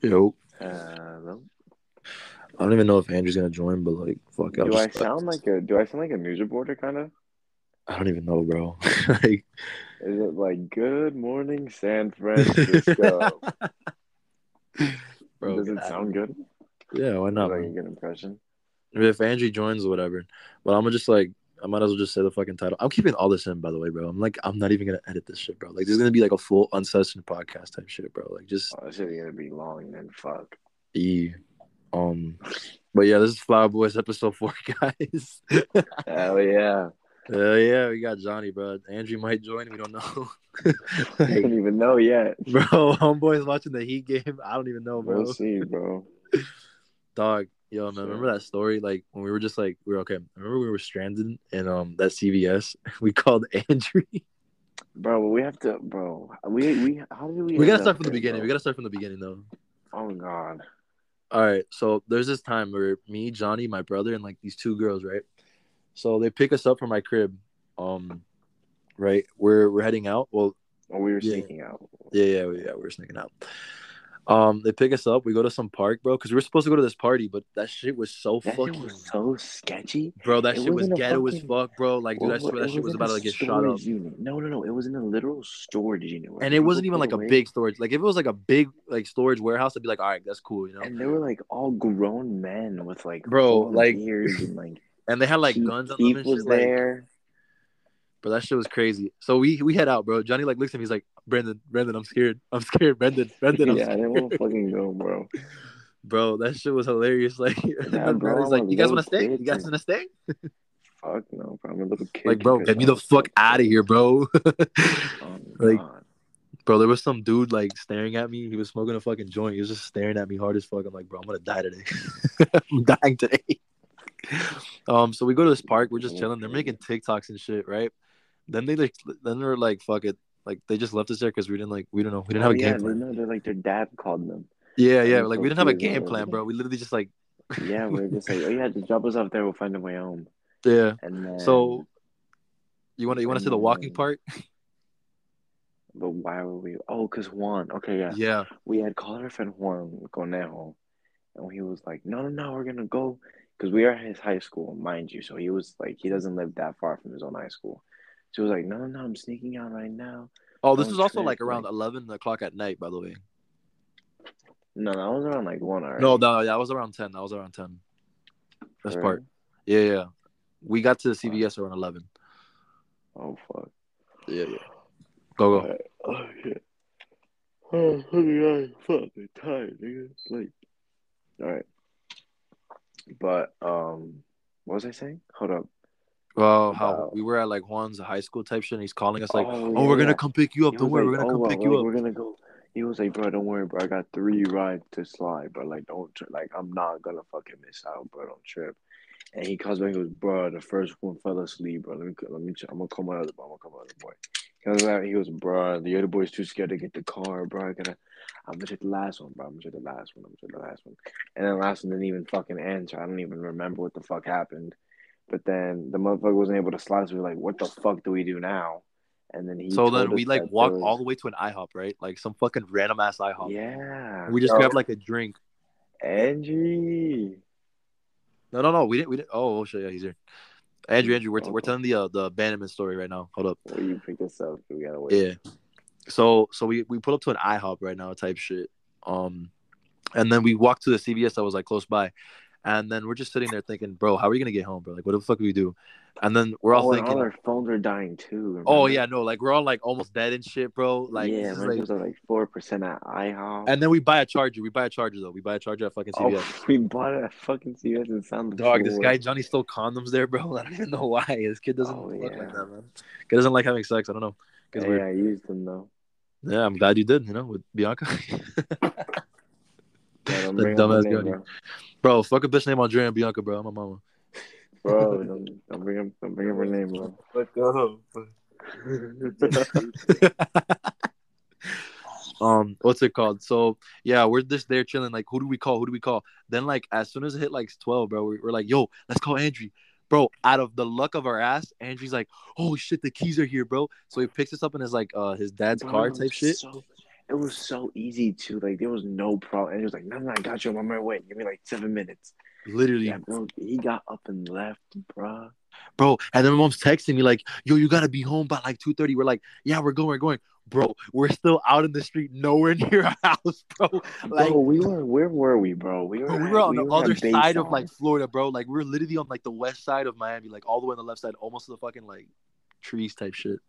Yo, Hello. I don't even know if Andrew's gonna join, but like, fuck, Do I sound like a Do I sound like a news reporter kind of? I don't even know, bro. like, Is it like Good morning, San Francisco? bro, Does it sound good? yeah, why not? like a good impression? If Andrew joins or whatever, but I'm gonna just like, I might as well just say the fucking title. I'm keeping all this in, by the way, bro. I'm like, I'm not even gonna edit this shit, bro. Like, this is gonna be like a full uncensored podcast type shit, bro. Like, just Oh, this shit gonna be long then. Fuck. e, um, but yeah, this is Flower Boyz episode four, guys. Hell yeah! Hell yeah, we got Johnny, bro. Andrew might join. We don't know. I don't even know yet. bro, homeboy's watching the Heat game. I don't even know, bro. We'll see, bro. Dog, yo, man, Sure. remember that story? Like when we were just like, we were okay. Remember we were stranded in um that CVS. We called Andrew. Bro, we have to, bro. We we how did we? we gotta start from the beginning. bro? We gotta start from the beginning though. Oh God. All right, so there's this time where me, Johnny, my brother, and like these two girls, right? So they pick us up from my crib. Um, right, we're we're heading out. Well, Oh, we were Yeah. sneaking out. Yeah, yeah, we- yeah. We were sneaking out. Um, they pick us up. We go to some park, bro, because we were supposed to go to this party, but that shit was so That shit fucking, was so sketchy. bro. That it shit was ghetto as fuck, bro. Like, dude, I Well, swear that shit was about to get shot up. Unit. No, no, no. It was in a literal storage unit. And it wasn't even like a big storage. Like, if it was like a big like storage warehouse, I'd be like, all right, that's cool, you know. And they were like all grown men with like Bro, like- beards and like And they had like guns on them and was shit. Like, there. Bro, that shit was crazy. So we we head out, bro. Johnny like looks at me. He's like, Brendan, Brendan, I'm scared. I'm scared, Brendan, Brendan. I'm yeah, I didn't want to fucking go, bro. Bro, that shit was hilarious. Like, Yeah, bro, like, you guys want to stay? You guys want to stay? Fuck no, bro. I'm a little kid. Like, bro, get me the fuck out of here, bro. Oh, like- bro, there was some dude like staring at me. He was smoking a fucking joint. He was just staring at me hard as fuck. I'm like, bro, I'm gonna die today. I'm dying today. Um, so we go to this park. We're just chilling. They're making TikToks and shit, right? Then they like, then they're like, fuck it. Like they just left us there because we didn't like, we don't know, we didn't oh, have Oh, a yeah, game plan. Know they're like their dad called them. Yeah, yeah. Like so we didn't have a game like- plan, bro. We literally just like, Yeah, we're just like, oh yeah, just drop us off there. We'll find a way home. yeah. And then, So you want to you want to see the walking part? but why were we? Oh, cause Juan. Okay, yeah. Yeah. we had called our friend Juan Conejo, and he was like, "No, no, no, we're gonna go," because we are at his high school, mind you. So he was like, he doesn't live that far from his own high school. So he was like, "No, no, I'm sneaking out right now." Oh, this was also like around eleven o'clock at night, by the way. No, that was around like one hour. No, no, that was around ten. That was around ten. This part. Yeah, yeah. We got to the CVS around eleven. Oh fuck. Yeah, yeah. Go go. Oh shit. Oh, I'm fucking tired, nigga. Like, all right. But um, what was I saying? Hold up. Well, how we were at like Juan's high school type shit, and he's calling us like, Oh, "Oh, we're gonna come pick you up. He Don't worry, like, we're gonna "Oh, come pick you like, up." We're gonna go. He was like, bro, don't worry, bro. I got three rides to slide, bro. Like, don't like, I'm not gonna fucking miss out, bro. Don't trip. And he calls back. He goes, bro, the first one fell asleep, bro. Let me, let me. I'm gonna call my other boy. I'm gonna call my other boy. He goes, out, he goes, bro. The other boy's too scared to get the car, bro. I gotta. I'm gonna take the last one, bro. I'm gonna take the last one. I'm gonna take the last one. And then the last one didn't even fucking answer. I don't even remember what the fuck happened. But then the motherfucker wasn't able to slide. So we were like, what the fuck do we do now? And then he. So then we like walked walk there all the way to an IHOP, right? Like some fucking random ass IHOP. Yeah. And we just grabbed like a drink. Angie. No, no, no. We didn't. We didn't. Oh, oh shit. Yeah, he's here. Andrew, Andrew, we're, Oh. we're telling the uh, the abandonment story right now. Hold up. Well, you pick this up. We gotta wait. Yeah. So so we we pull up to an IHOP right now type shit. Um, and then we walked to the CVS that was like close by, and then we're just sitting there thinking, bro, how are we gonna get home, bro? Like, what the fuck do we do? And then we're all oh, thinking, all our phones are dying too. oh yeah, no, like we're all like almost dead and shit, bro. Like, yeah, mine like was like four percent at IHOP. and then we buy a charger. We buy a charger though. We buy a charger at fucking CVS. oh, we bought it at fucking CVS and sound Dog, this guy Johnny stole condoms there, bro. I don't even know why. This kid doesn't Oh, fuck yeah. like that, man. Kid doesn't like having sex. I don't know. Yeah, weird. I used them though. Yeah, I'm glad you did. You know, with Bianca. Yeah, don't The bring up dumbass name, Johnny. bro, fuck a bitch named Andrea and Bianca, bro. I'm my mama. bro. bro don't, don't bring up, don't bring up her name, bro. Let's go. Um, what's it called? So yeah, we're just there chilling. Like, who do we call? Who do we call? Then like, as soon as it hit like twelve, bro, we- we're like, yo, let's call Andrew. Bro, out of the luck of our ass, Andrew's like, oh shit, the keys are here, bro. So he picks us up in his like uh his dad's car Bro, type shit. So, it was so easy to like. There was no problem. And he was like, "No, no, I got you. I'm on my way. Give me like seven minutes." Literally, Yeah, bro. He got up and left, bro. bro. And then my mom's texting me like, "Yo, you gotta be home by like 2.30. We're like, "Yeah, we're going, we're going." Bro, we're still out in the street, nowhere near our house, bro. Like, bro, we were where were we, bro? We were bro, we were on the at other side of like Florida, bro. Like, we're literally on like the west side of Miami, like all the way on the left side, almost to the fucking like trees type shit.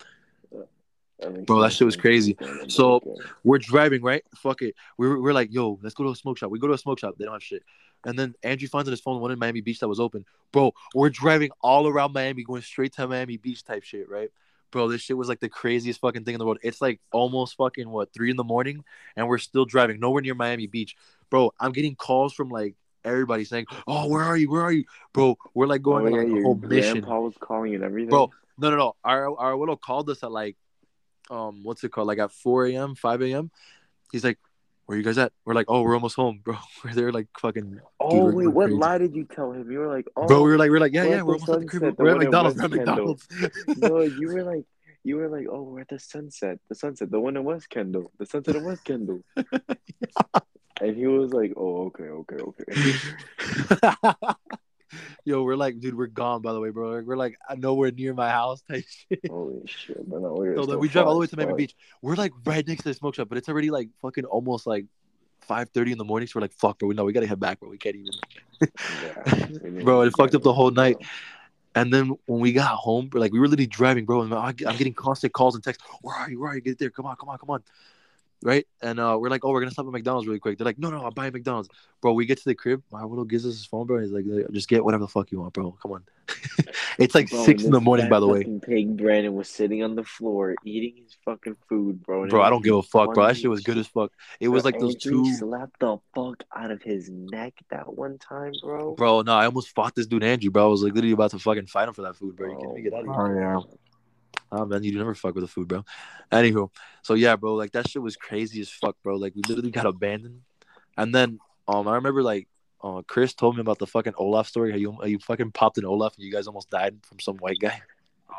Bro, that shit was crazy. So- We're driving, right? Fuck it. We're, we're like, yo, let's go to a smoke shop. We go to a smoke shop. They don't have shit. And then Andrew finds on his phone one in Miami Beach that was open. Bro, we're driving all around Miami, going straight to Miami Beach type shit, right? Bro, this shit was like the craziest fucking thing in the world. It's like almost fucking what three in the morning, and we're still driving nowhere near Miami Beach. Bro, I'm getting calls from like everybody saying, "Oh, where are you? Where are you, bro?" We're like going oh, on yeah, like, a whole mission. grandpa was calling and everything. Bro, no, no, no. Our our widow called us at like, um, what's it called? Like at four a.m., five a.m. He's like, "Where you guys at?" We're like, "Oh, we're almost home, bro." We're there, like fucking, oh we're- wait, what crazy. lie did you tell him? You were like, oh, bro. We were like, we are like, yeah, yeah, we're almost at the crib. We're at McDonald's. We're at McDonald's. no, you were like, you were like, oh, we're at the sunset, the sunset, the one in West Kendall, the sunset in West Kendall. And he was like, oh, okay, okay, okay. Yo, we're like, dude, we're gone. By the way, bro. We're like uh, nowhere near my house type shit. Holy shit, but no, we're So like, we drive all the way to Miami Beach. We're like right next to the smoke shop, but it's already like fucking almost like five thirty in the morning. So we're like, fuck, bro. We know we gotta head back, bro. We can't even. Yeah, we Bro, it fucked up the whole night. And then when we got home, like, we were literally driving, bro. And I'm getting constant calls and texts. Where are you? Where are you? Get there. Come on, come on, come on. Right? And uh, we're like, oh, we're gonna stop at McDonald's really quick. They're like, no, no, I'll buy a McDonald's. Bro, we get to the crib. My widow gives us his phone, bro. He's like, just get whatever the fuck you want, bro. Come on. it's like Bro, six in the morning, by the way. fucking Pig Brandon was sitting on the floor eating his fucking food, bro. Bro, I don't give a fuck, bro. That shit was good as fuck. It was Bro, like those Andrew two. slapped the fuck out of his neck that one time, bro. Bro, no, I almost fought this dude Andrew, bro. I was like literally about to fucking fight him for that food, bro. You kidding me? Get out of here. Oh, yeah. Oh man, you never fuck with the food, bro. Anywho, so yeah, bro, like that shit was crazy as fuck, bro. Like we literally got abandoned, and then um, I remember like uh, Chris told me about the fucking Olaf story. How you how you fucking popped an Olaf and you guys almost died from some white guy.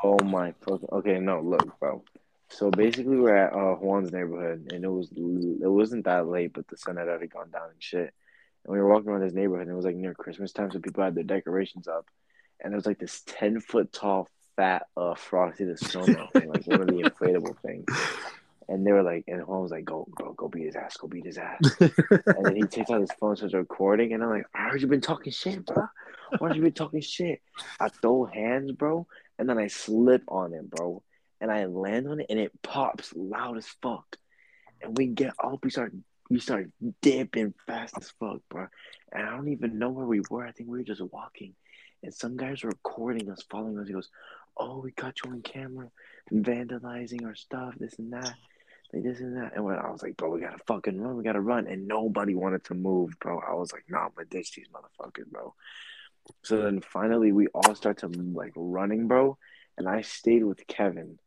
Oh my fucking. Okay, no, look, bro. So basically, we're at uh, Juan's neighborhood, and it was it wasn't that late, but the sun had already gone down and shit. And we were walking around this neighborhood, and it was like near Christmas time, so people had their decorations up, and there was like this ten foot tall, fat, uh, Frosty the Snowman thing, like one of the inflatable things. And they were like, and was like, "Go, bro, go beat his ass, go beat his ass." and then he takes out his phone, starts recording, and I'm like, "I heard you been talking shit, bro. Why have you been talking shit?" I throw hands, bro, and then I slip on it, bro, and I land on it, and it pops loud as fuck. And we get up, we start, we start dipping fast as fuck, bro. And I don't even know where we were. I think we were just walking, and some guys recording us, following us. He goes, "Oh, we got you on camera, vandalizing our stuff, this and that." Like this and that, and when I was like, "Bro, we gotta fucking run, we gotta run," and nobody wanted to move, bro. I was like, "Nah, I'm gonna ditch these motherfuckers, bro." So then finally, we all start to like running, bro, and I stayed with Kevin,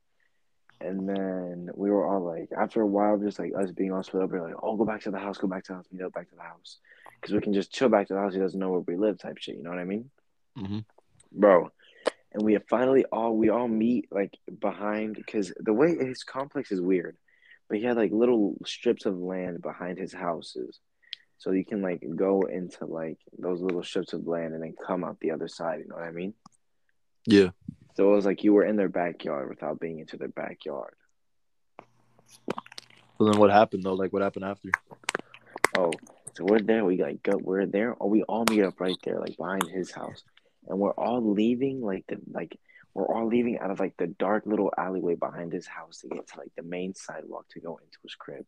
and then we were all like, after a while, just like us being all split up, we are like, "Oh, go back to the house, go back to the house, meet up back to the house," because we can just chill back to the house. He doesn't know where we live, type shit. You know what I mean, hmm bro? And we finally all we all meet like behind because the way his complex is weird, but he had like little strips of land behind his houses. So you can like go into like those little strips of land and then come out the other side, you know what I mean? Yeah. So it was like you were in their backyard without being into their backyard. So then what happened though? Like what happened after? Oh, so we're there, we like go we're there, or we all meet up right there, like behind his house. And we're all leaving like the like we're all leaving out of like the dark little alleyway behind his house to get to like the main sidewalk to go into his crib.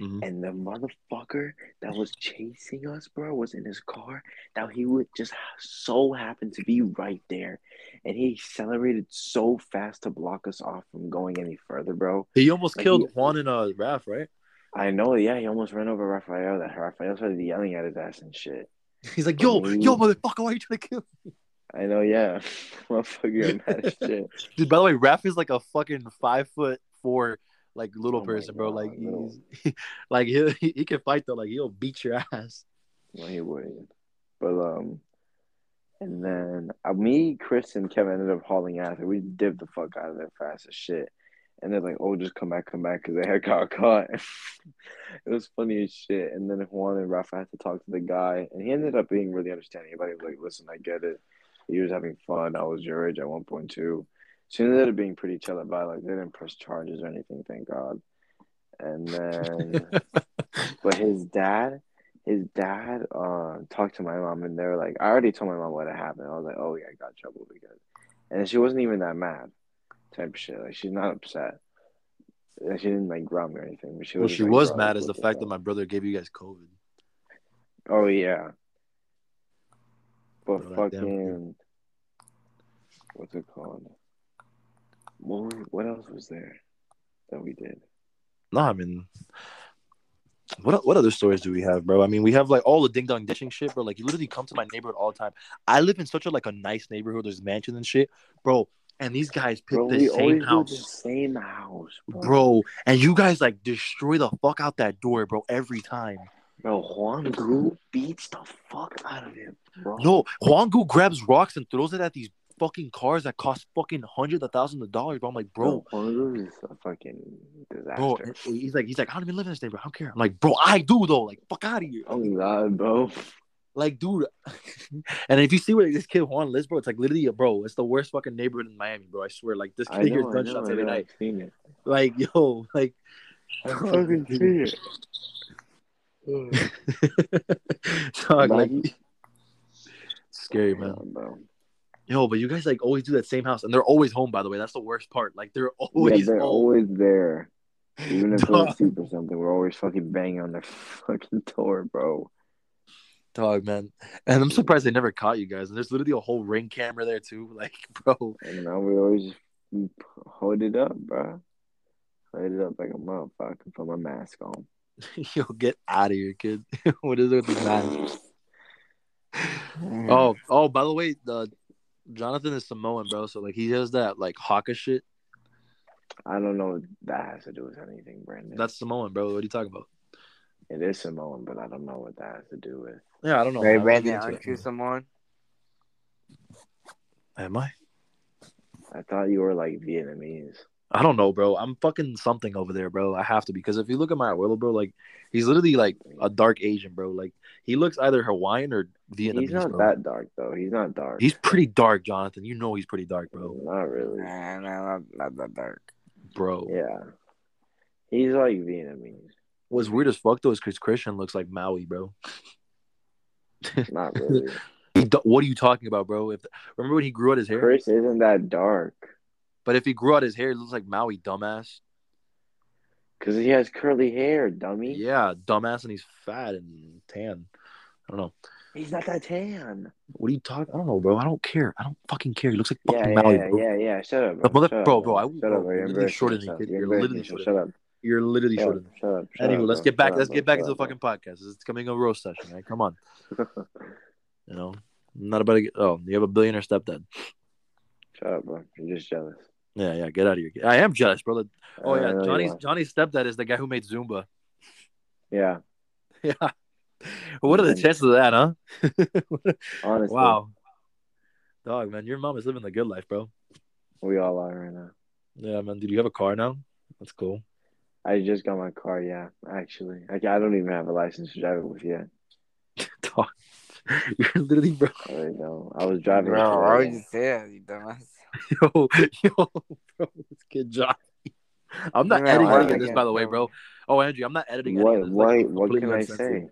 Mhm. And the motherfucker that was chasing us, bro, was in his car. Now he would just so happen to be right there. And he accelerated so fast to block us off from going any further, bro. He almost Like, killed he- Juan and uh Raph, right? I know, yeah, he almost ran over Raphael. That Raphael started yelling at his ass and shit. He's like, yo, yo, motherfucker, why are you trying to kill? me?" I know, yeah. Motherfucker, mad as shit. Dude, by the way, Raph is like a fucking five foot four like little Oh person, bro. God, Like he's like he he can fight though. Like he'll beat your ass. No, he wouldn't. But um, and then uh, me, Chris, and Kevin ended up hauling ass. We dipped the fuck out of there fast as shit. and they're like, "Oh, just come back, come back," because they had got caught. it was funny as shit. And then Juan and Rafa had to talk to the guy, and he ended up being really understanding. But he was like, "Listen, I get it. He was having fun. I was your age at one point too." So he ended up being pretty chill about it. Like they didn't press charges or anything, thank God. And then, but his dad, his dad, uh, talked to my mom, and they were like, "I already told my mom what had happened." I was like, "Oh yeah, I got trouble because," and she wasn't even that mad type of shit. Like she's not upset. She didn't like ground me or anything. But she was. What she like, was mad is the fact that my brother gave you guys COVID. Oh yeah. But fucking, what's it called? What what else was there that we did? No, I mean, what what other stories do we have, bro? I mean, we have like all the ding dong dishing shit, bro. Like you literally come to my neighborhood all the time. I live in such a like a nice neighborhood. There's mansions and shit, bro. And these guys pick Bro, the same house. the same house, bro. bro. And you guys like destroy the fuck out that door, bro, every time. Bro, Juan Gu beats the fuck out of him, bro. No, Huangu grabs rocks and throws it at these fucking cars that cost fucking hundreds of thousands of dollars, bro. I'm like, bro, Juan Gu is a fucking disaster. bro. he's like, he's like, I don't even live in this neighborhood. I don't care. I'm like, bro, I do though. Like, fuck out of here. Oh God, bro. Like, dude. and if you see where this kid Juan lives, bro, it's like literally, a bro, it's the worst fucking neighborhood in Miami, bro. I swear. Like, this kid hears gunshots every night. I've seen it. Like, yo, like. I fucking see it. Mm. Dog, like, scary, man. Oh, yeah, bro. Yo, but you guys like always do that same house, and they're always home. By the way, that's the worst part. Like they're Yeah, always they're home. always there. Even if we're asleep or something, we're always fucking banging on their fucking door, bro. Dog, man. And I'm surprised they never caught you guys. And there's literally a whole ring camera there too. Like, bro, And now we always just hold it up, bro. Hold it up like a motherfucker. Put my mask on. yo, get out of here, kid. what is it with this man? Oh, oh. By the way, the Jonathan is Samoan, bro. So like he does that like haka shit. I don't know what that has to do with anything, Brandon. That's Samoan, bro. What are you talking about? it is Samoan, but I don't know what that has to do with. Yeah, I don't know. Ray man. Brandon, get into aren't you someone? Am I? I thought you were like Vietnamese. I don't know, bro. I'm fucking something over there, bro. I have to because if you look at my abuelo, bro, like he's literally like a dark Asian, bro. Like he looks either Hawaiian or Vietnamese. He's not bro. that dark though. He's not dark. He's pretty dark, Jonathan. You know he's pretty dark, bro. not really. Nah, nah, not, not that dark. Bro. Yeah. He's like Vietnamese. What's weird as fuck though is because Christian looks like Maui, bro. Not really. What are you talking about, bro? If remember when he grew out his hair? Chris isn't that dark But if he grew out his hair, he looks like Maui, dumbass. because he has curly hair, dummy. Yeah, dumbass, and he's fat and tan. I don't know. He's not that tan. What are you talking? I don't know, bro. I don't care. I don't fucking care. He looks like fucking yeah, Maui, yeah, bro. yeah, yeah. Shut up, bro. mother- Shut up, bro, bro, I- Shut bro, up, bro. you're literally shorter than me, You're literally shorter Shut up. You're literally Shut shorter up. than me. Shut up. Shut Anywho, up, let's get back. Shut Let's bro. get back into the bro. fucking podcast. It's becoming a roast session, right? Come on. You know, I'm not about to get. Oh, you have a billionaire stepdad. Shut up, bro. You're just jealous. Yeah, yeah. Get out of here. I am jealous, brother. Oh yeah, know you Johnny's are. Johnny's stepdad is the guy who made Zumba. Yeah. Yeah. What are the chances of that, huh? Honestly, wow. Dog, man, your mom is living the good life, bro. we all are right now. Yeah, man. Did you have a car now? That's cool. I just got my car. Yeah, actually, I, I don't even have a license to drive it with yet. Dog, you're literally, bro. I really don't. I was driving. Bro, it why would you say that, you dumbass? Yo, yo, bro, this kid Johnny. I'm not editing I this, by the way, bro. Oh, Andrew, I'm not editing What? this. What? Like, what can I say?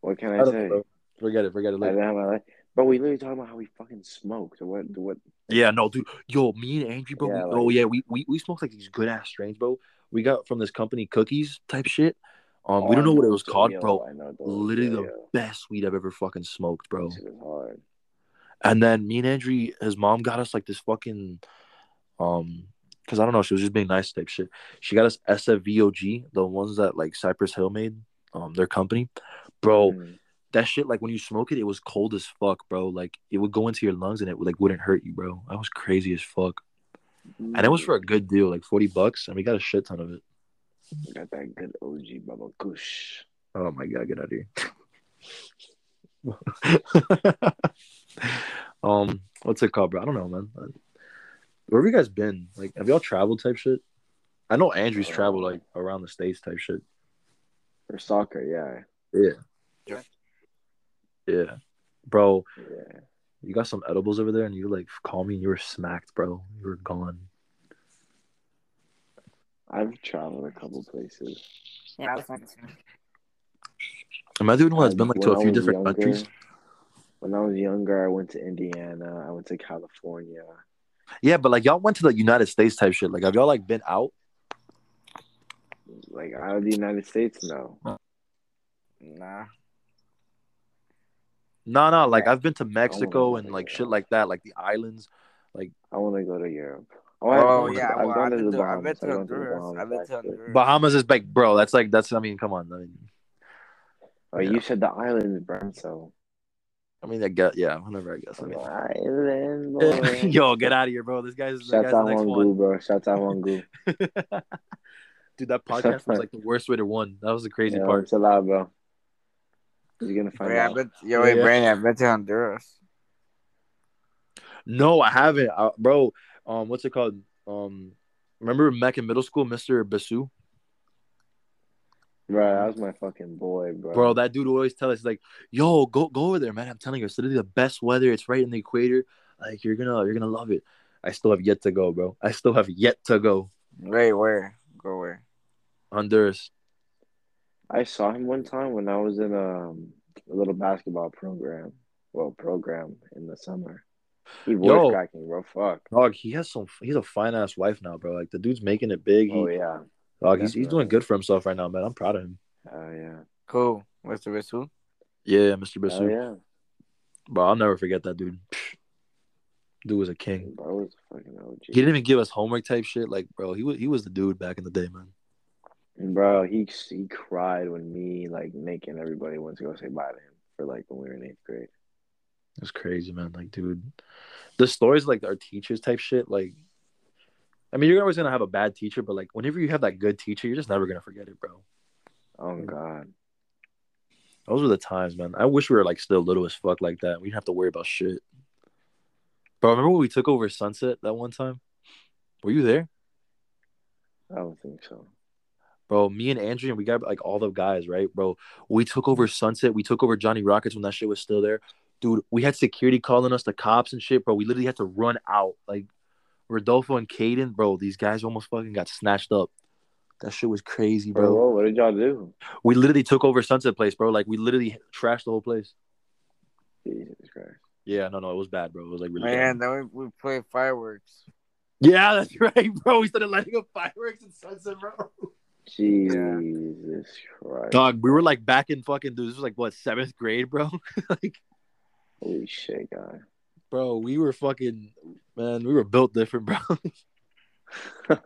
What can I I don't know, say? Forget it. Forget it. I have my life. But we literally talking about how we fucking smoked. What? What? yeah, no, dude. Yo, me and Andrew, bro. Yeah, we, oh yeah, we, we we smoked like these good ass strains, bro. We got from this company cookies type shit. Um, we Oh, don't know I what it was called, yo, bro. I know Literally yo, the best weed I've ever fucking smoked, bro. This is hard. And then me and Andrew, his mom got us like this fucking, um, because I don't know, she was just being nice type shit. She got us SFVOG, the ones that like Cypress Hill made, um, their company, bro. Mm. That shit, like when you smoke it, it was cold as fuck, bro. Like it would go into your lungs and it like wouldn't hurt you, bro. That was crazy as fuck. And it was for a good deal, like forty bucks, and we got a shit ton of it. We got that good OG Baba Kush. Oh my god, get out of here. um, what's it called, bro? I don't know, man. Where have you guys been? Like, have y'all traveled type shit? I know Andrew's traveled like around the states type shit. For soccer, yeah. Yeah. Yeah. Bro, Yeah. you got some edibles over there and you like call me and you were smacked, bro. You were gone. I've traveled a couple places. Yeah, I was thinking too. Am I the only one that's Um, been like to a few different younger- countries? When I was younger, I went to Indiana. I went to California. Yeah, but like y'all went to the United States type shit. Like have y'all like been out? Like out of the United States, no. Nah. No, no, like Yeah. I've been to Mexico wanna and like to shit like that, like the islands. Like I want to go to Europe. Oh, oh I've yeah, I've well, gone to been the to, Bahamas. I've the Bahamas, I've been to. Honduras. Bahamas is like, bro, that's like that's. I mean, come on. I mean, Oh, Yeah. you said the islands, bro. So I mean, I get yeah. Whenever I guess. I mean, island, yo, get out of here, bro. This guy's this Shout guy's the out next Wangu, one. bro. Shout out Wangu. Dude, that podcast was like the worst way to one. That was the crazy yeah, part. It's allowed, bro. You're gonna find Wait, I've out. been, yo, wait, Yeah. Brandon, I've been to Honduras. No, I haven't, uh, bro. Um, what's it called? Um, remember Mac in middle school, Mister Basu, Bro, that was my fucking boy, bro. bro. That dude always tell us like, "Yo, go go over there, man. I'm telling you, it's literally the best weather. It's right in the equator. Like you're gonna you're gonna love it." I still have yet to go, bro. I still have yet to go. Wait, where? Go where? Honduras. I saw him one time when I was in um, a little basketball program. Well, program in the summer. He Yo. voice cracking, bro. Fuck. Dog, he has some. He's a fine ass wife now, bro. Like the dude's making it big. He, Oh yeah. Dog, he's he's doing good for himself right now, man. I'm proud of him. Oh yeah. Cool. Mr. who? Yeah, Mr. Oh yeah. Bro, I'll never forget that dude. Dude was a king. Bro was fucking OG. He didn't even give us homework type shit. Like, bro, he was he was the dude back in the day, man. And bro, he he cried when me, like Nick and everybody went to go say bye to him for like when we were in eighth grade. It was crazy, man. Like, dude, the stories like our teachers type shit. Like, I mean, you're always gonna have a bad teacher, but like, whenever you have that good teacher, you're just never gonna forget it, bro. Oh god. Those were the times, man. I wish we were like still little as fuck like that. We didn't have to worry about shit. Bro, remember when we took over Sunset that one time? Were you there? I don't think so. Bro, me and Andrew and we got like all the guys, right, bro? We took over Sunset. We took over Johnny Rockets when that shit was still there. Dude, we had security calling us, the cops and shit, bro. We literally had to run out. Like Rodolfo and Caden, bro, these guys almost fucking got snatched up. That shit was crazy, Bro, bro. what did y'all do? We literally took over Sunset Place, bro. Like we literally trashed the whole place. Jesus Christ. Yeah, no, no, it was bad, bro. It was like really Man, bad. then we, we played fireworks. Yeah, that's right, bro. We started lighting up fireworks in Sunset, bro. Jesus Christ. Dog, we were like back in fucking dude. This was like what seventh grade, bro. like, Holy shit, guy. bro, we were fucking man. We were built different, bro.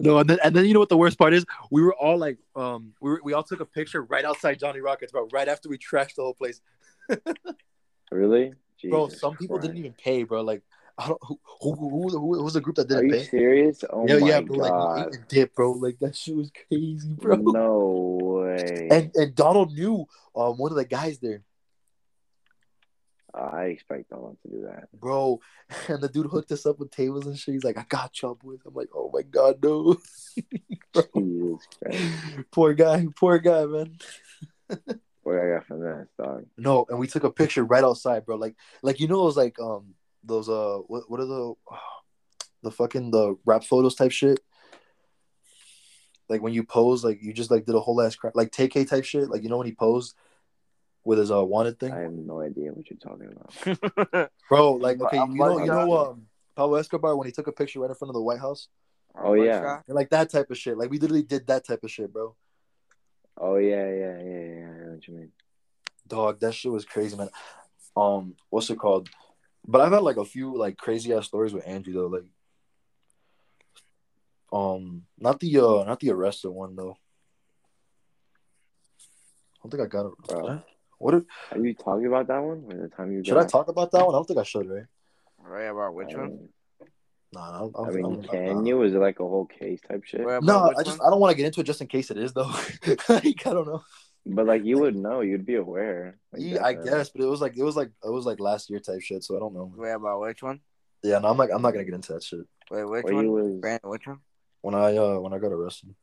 no, and then and then you know what the worst part is? We were all like, um, we were, we all took a picture right outside Johnny Rockets, bro. Right after we trashed the whole place, Really? bro. Some people didn't even pay, bro. Like, I don't who who who, who, who was the group that Are didn't you pay? serious? Oh yeah, my yeah, bro. Like, god. ate and dip, bro. Like that shit was crazy, bro. No way. And and Donald knew um one of the guys there, I expect Donald to do that. bro. And the dude hooked us up with tables and shit. He's like, I got y'all boys. I'm like, oh my god, no. Poor guy, poor guy, man. What I got from that, dog. No, and we took a picture right outside, bro. Like, like you know those like um those uh what what are the the fucking the rap photos type shit. Like when you pose, like you just like did a whole ass crap, like TK type shit. Like you know when he posed with his uh wanted thing, I have no idea what you're talking about. bro. Like okay, you know like you know um Pablo Escobar when he took a picture right in front of the White House, Oh, yeah. and like that type of shit. Like we literally did that type of shit, bro. Oh yeah, yeah, yeah, yeah. I know what you mean. Dog, that shit was crazy, man. Um, what's it called? But I've had like a few like crazy ass stories with Andrew though. Like, um, not the uh, not the arrested one though. I don't think I got it. Bro. What if, Are you talking about that one? Or the time you should I talk about that one? I don't think I should, right? right about which one? Um, Nah, I, don't, I don't mean, think- can nah. you? Is it like a whole case type shit? Right No, I just one? I don't want to get into it just in case it is though. like I don't know. But like you would know, you'd be aware. Like, Yeah, I guess, but it was like it was like it was like last year type shit, so I don't know. Wait about which one? Yeah, no, I'm like I'm not gonna get into that shit. Wait, which Or one? you was Brandon, which one? when I uh when I got arrested.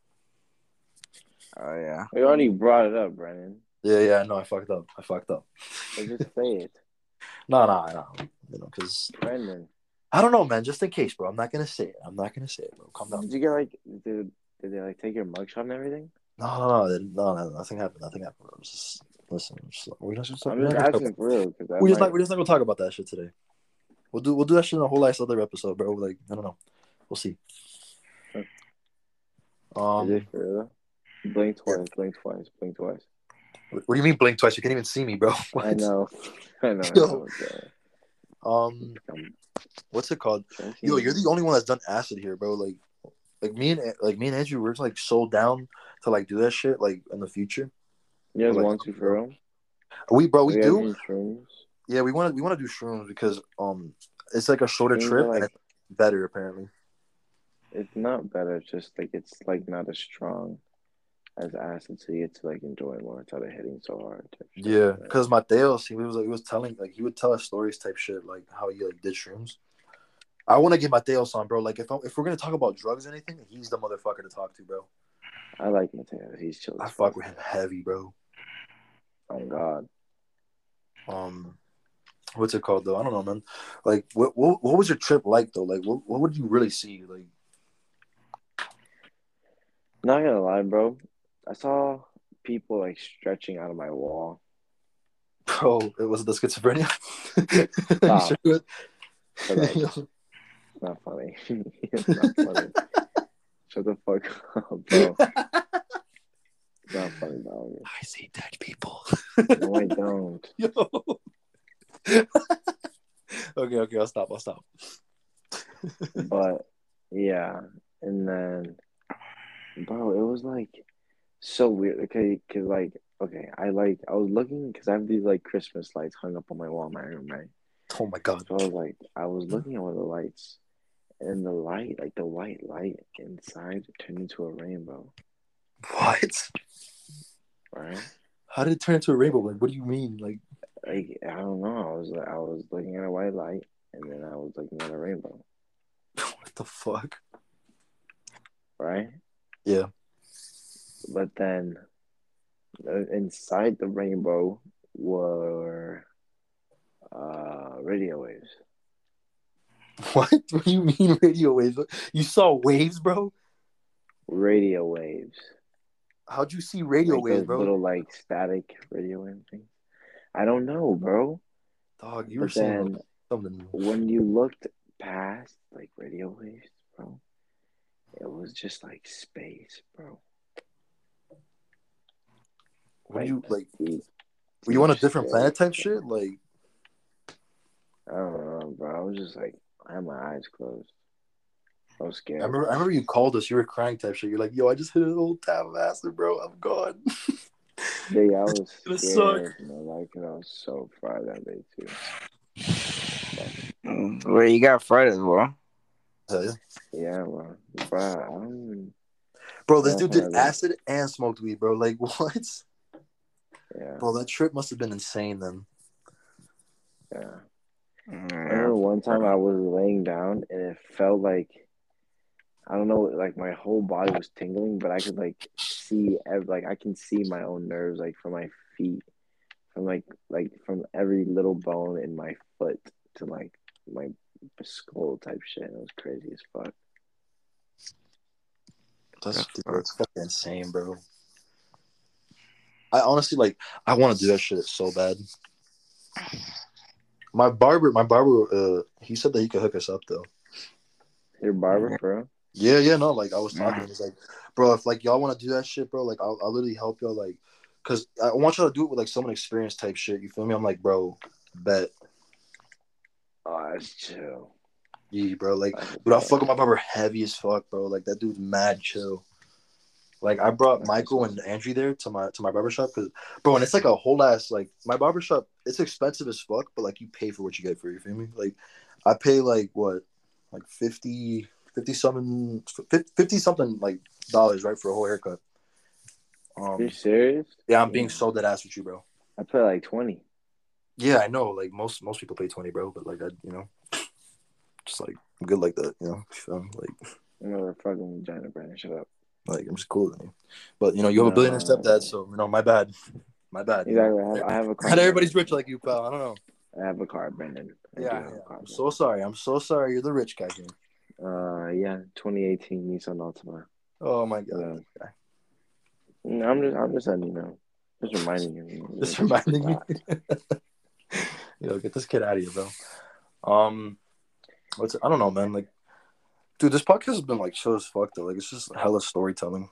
Oh yeah. We already brought it up, Brennan. Yeah, yeah, no, I fucked up. I fucked up. So just say it, No, no, no, you know, because Brendan. I don't know, man. Just in case, bro. I'm not gonna say it. I'm not gonna say it, bro. Calm down. Did you get like did did they like take your mugshot and everything? No, no, no, no, no, nothing happened. Nothing happened. Bro. Just listen. Just, we're just, just, I'm just not gonna asking for real we're just not we're just not gonna talk about that shit today. We'll do we'll do that shit in a whole ass other episode, bro. Like I don't know. We'll see. Um, it for real? Blink twice, blink twice, blink twice. What do you mean blink twice? You can't even see me, bro. I What? know, I know. I know okay. Um, what's it called? Yo, you're the only one that's done acid here, bro. Like, like me and like me and Andrew, we're like so down to like do that shit like in the future. You guys like- want to for real? We bro, we guys do. Yeah, we want to we want to do shrooms because um, it's like a shorter trip are and it's better apparently. It's not better. It's just like it's like not as strong as acid, so you get to like enjoy more instead of hitting so hard. Yeah, because Mateos, he was like, he was telling like he would tell us stories type shit like how he like did shrooms. I want to get Mateos on, bro. Like if I, if we're gonna talk about drugs or anything, he's the motherfucker to talk to, bro. I like Mateo. He's chill. I fuck with him heavy, bro. Oh God. Um, what's it called though? I don't know, man. Like, what what, what was your trip like though? Like, what what would you really see? Like, Not gonna lie, bro. I saw people like stretching out of my wall. bro, it was the schizophrenia. Stop. Sure? It's not funny. it's not funny. Shut the fuck up, bro. It's not funny, dog. I see dead people. No, I don't. Yo. okay, okay, I'll stop. I'll stop. But yeah, and then, bro, it was like so weird. Okay, cause like, okay, I like I was looking because I have these like Christmas lights hung up on my wall in my room, right? Oh my god. So I was like, I was mm-hmm. looking at one of the lights, and the light, like the white light inside, turned into a rainbow, What? right? How did it turn into a rainbow? Like, what do you mean? Like, Like I don't know. I was like, I was looking at a white light, and then I was looking at a rainbow, what the fuck? right? Yeah. But then uh, inside the rainbow were uh, radio waves. What? What do you mean radio waves? You saw waves, bro? Radio waves. How'd you see radio like waves, bro? Little like static radio wave things. I don't know, bro. Dog, you were But seeing then like, something. when you looked past like radio waves, bro, it was just like space, bro. Were you like? Were you on a different space, planet type shit? Like, I don't know, bro. I was just like, I had my eyes closed. I was I scared. remember. I remember you called us. You were crying type shit. You're like, "Yo, I just hit an old tab of acid, bro. I'm gone." Yeah, I was gonna scared, man. Like, 'cause I was so fried that day too. Mm, Where you got Fridays, bro? Hell yeah. Yeah, bro. Bro, I don't. Bro, this Yeah, dude did acid and smoked weed, bro. Like, what? Yeah, Bro, that trip must have been insane then. yeah. I remember one time I was laying down and it felt like I don't know, like my whole body was tingling, but I could like see ev- like I can see my own nerves like from my feet, from like like from every little bone in my foot to like my skull type shit. It was crazy as fuck. That's, Yeah, dude, that's fucking insane, bro. I honestly like. I want to do that shit so bad. My barber, my barber, uh, he said that he could hook us up though. Your barber, Yeah. bro. Yeah, yeah, no, like I was talking, he's like, bro, if like y'all want to do that shit, bro, like I'll, I'll literally help y'all, like, cause I want y'all to do it with like someone experienced type shit. You feel me? I'm like, bro, bet, Oh, that's chill. yeah, bro, like, That's dude, I chill. fuck with my barber heavy as fuck, bro. Like that dude's mad chill. Like I brought Michael and Andrew there to my to my barbershop because, bro, and it's like a whole ass like my barbershop. It's expensive as fuck, but like you pay for what you get for. You feel me? Like I pay like what, like 50, 50 something, 50 something like dollars right for a whole haircut. Um, You serious? yeah, I'm being so dead ass with you, bro. I pay like twenty. Yeah, I know. Like most most people pay twenty, bro. But like I, you know, just like I'm good like that, you know. So, like No, fucking vagina, Brandon. Shut up. Like I'm just cooler than you. But you know, you have a billionaire stepdad, so you know, my bad. My bad. Exactly. I have, I have a car. Not everybody's rich like you, pal. I don't know. I have a car, Brandon. I Yeah, yeah. car, I'm so sorry. I'm so sorry. You're the rich guy here. Uh, yeah, 2018 Nissan Altima. Oh my god. Yeah. No, I'm just, I'm just letting you know. Just reminding you. Just reminding me. Yo, get this kid out of here, bro. Um, what's I don't know, man. Like, dude, this podcast has been like chill as fuck though. Like, it's just hella storytelling.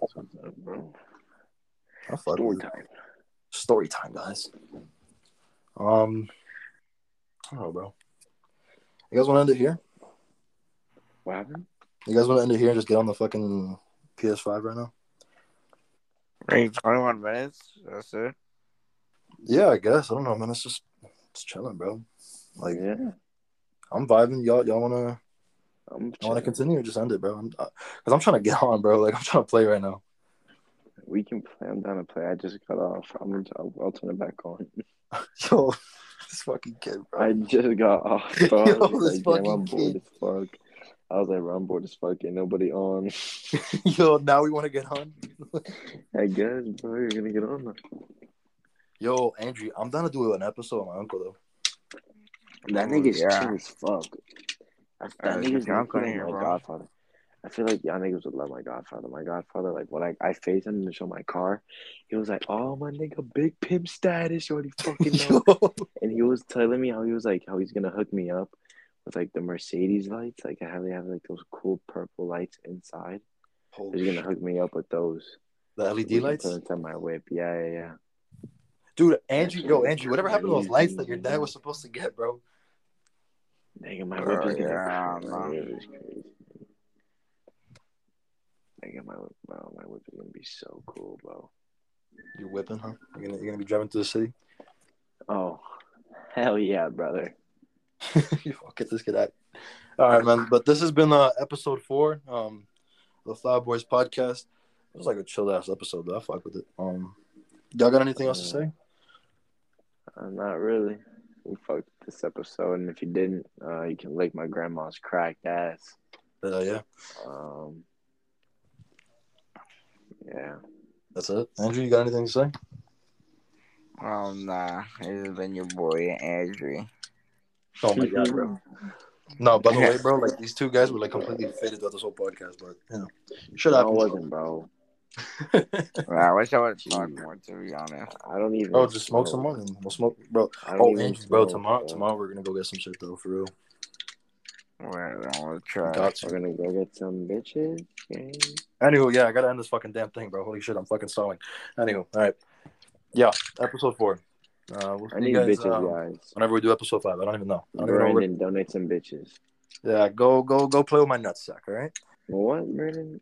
That's what's up, bro. I fuck Story it. time. Story time, guys. Um, I don't know, bro. You guys want to end it here? What happened? You guys want to end it here and just get on the fucking PS5 right now? Wait, 21 minutes? That's it? Yeah, I guess. I don't know, man. It's just it's chilling, bro. Like, yeah, I'm vibing. Y'all, y'all wanna, I'm y'all wanna continue or just end it, bro? I'm, uh, Cause I'm trying to get on, bro. Like, I'm trying to play right now. We can play. I'm down to play. I just got off. I'm. I'll, I'll turn it back on. Yo, this fucking kid, bro. I just got off. Bro. Yo, this like, damn, I'm fucking bored kid. as fuck. I was like, bro, I'm bored as fuck. Ain't nobody on. Yo, now we want to get on. I guess, bro, you're gonna get on. Yo, Andrew, I'm down to do an episode on my uncle though. That nigga's Yeah. chill as fuck. I, that nigga's your uncle like here, my godfather. I feel like y'all niggas would love my godfather. My godfather, like when I I faced him to show my car, he was like, "Oh my nigga, big pimp status, you already fucking know." And he was telling me how he was like how he's gonna hook me up with like the Mercedes lights, like how they have like those cool purple lights inside. Holy He's gonna shit. hook me up with those. the LED can lights, put my whip. Yeah, yeah, yeah. dude. Andrew, yo, Andrew, whatever happened to those lights that your dad was supposed to get, bro? Nigga, my whip is gonna yeah, my whip is crazy. Nigga, my whip, bro, my whip is gonna be so cool, bro. You're whipping, huh? You're gonna, you're gonna be driving through the city. Oh, hell yeah, brother. you fuck get this kid out. All right, man. But this has been uh, episode four, um, the Flower Boyz podcast. It was like a chill ass episode, though. I fuck with it. Um, y'all got anything else to say? Uh, not really. We fucked this episode, and if you didn't, uh, you can lick my grandma's cracked ass. Uh, yeah, Um, yeah. that's it. Andrew, you got anything to say? Um, nah. It has been your boy, Andrew. Oh my god, bro. No, by the way, bro, like these two guys were like completely faded throughout this whole podcast, but you know, should No, I wasn't, bro. I wish I would talked more, to be honest. I don't even. Oh, just smoke some more, and we'll smoke, bro. I don't Oh, bro, tomorrow, bro. tomorrow we're gonna go get some shit though, for real. Well, I want to try. Got We're gonna go get some bitches. Okay. Anywho, yeah, I gotta end this fucking damn thing, bro. Holy shit, I'm fucking stalling. Anywho, all right, yeah, episode four. Uh, we'll I need guys bitches, um, guys. whenever we do episode five. I don't even know. I don't even know. Brandon, donate some bitches. Yeah, go, go, go play with my nutsack. All right. What, Brandon?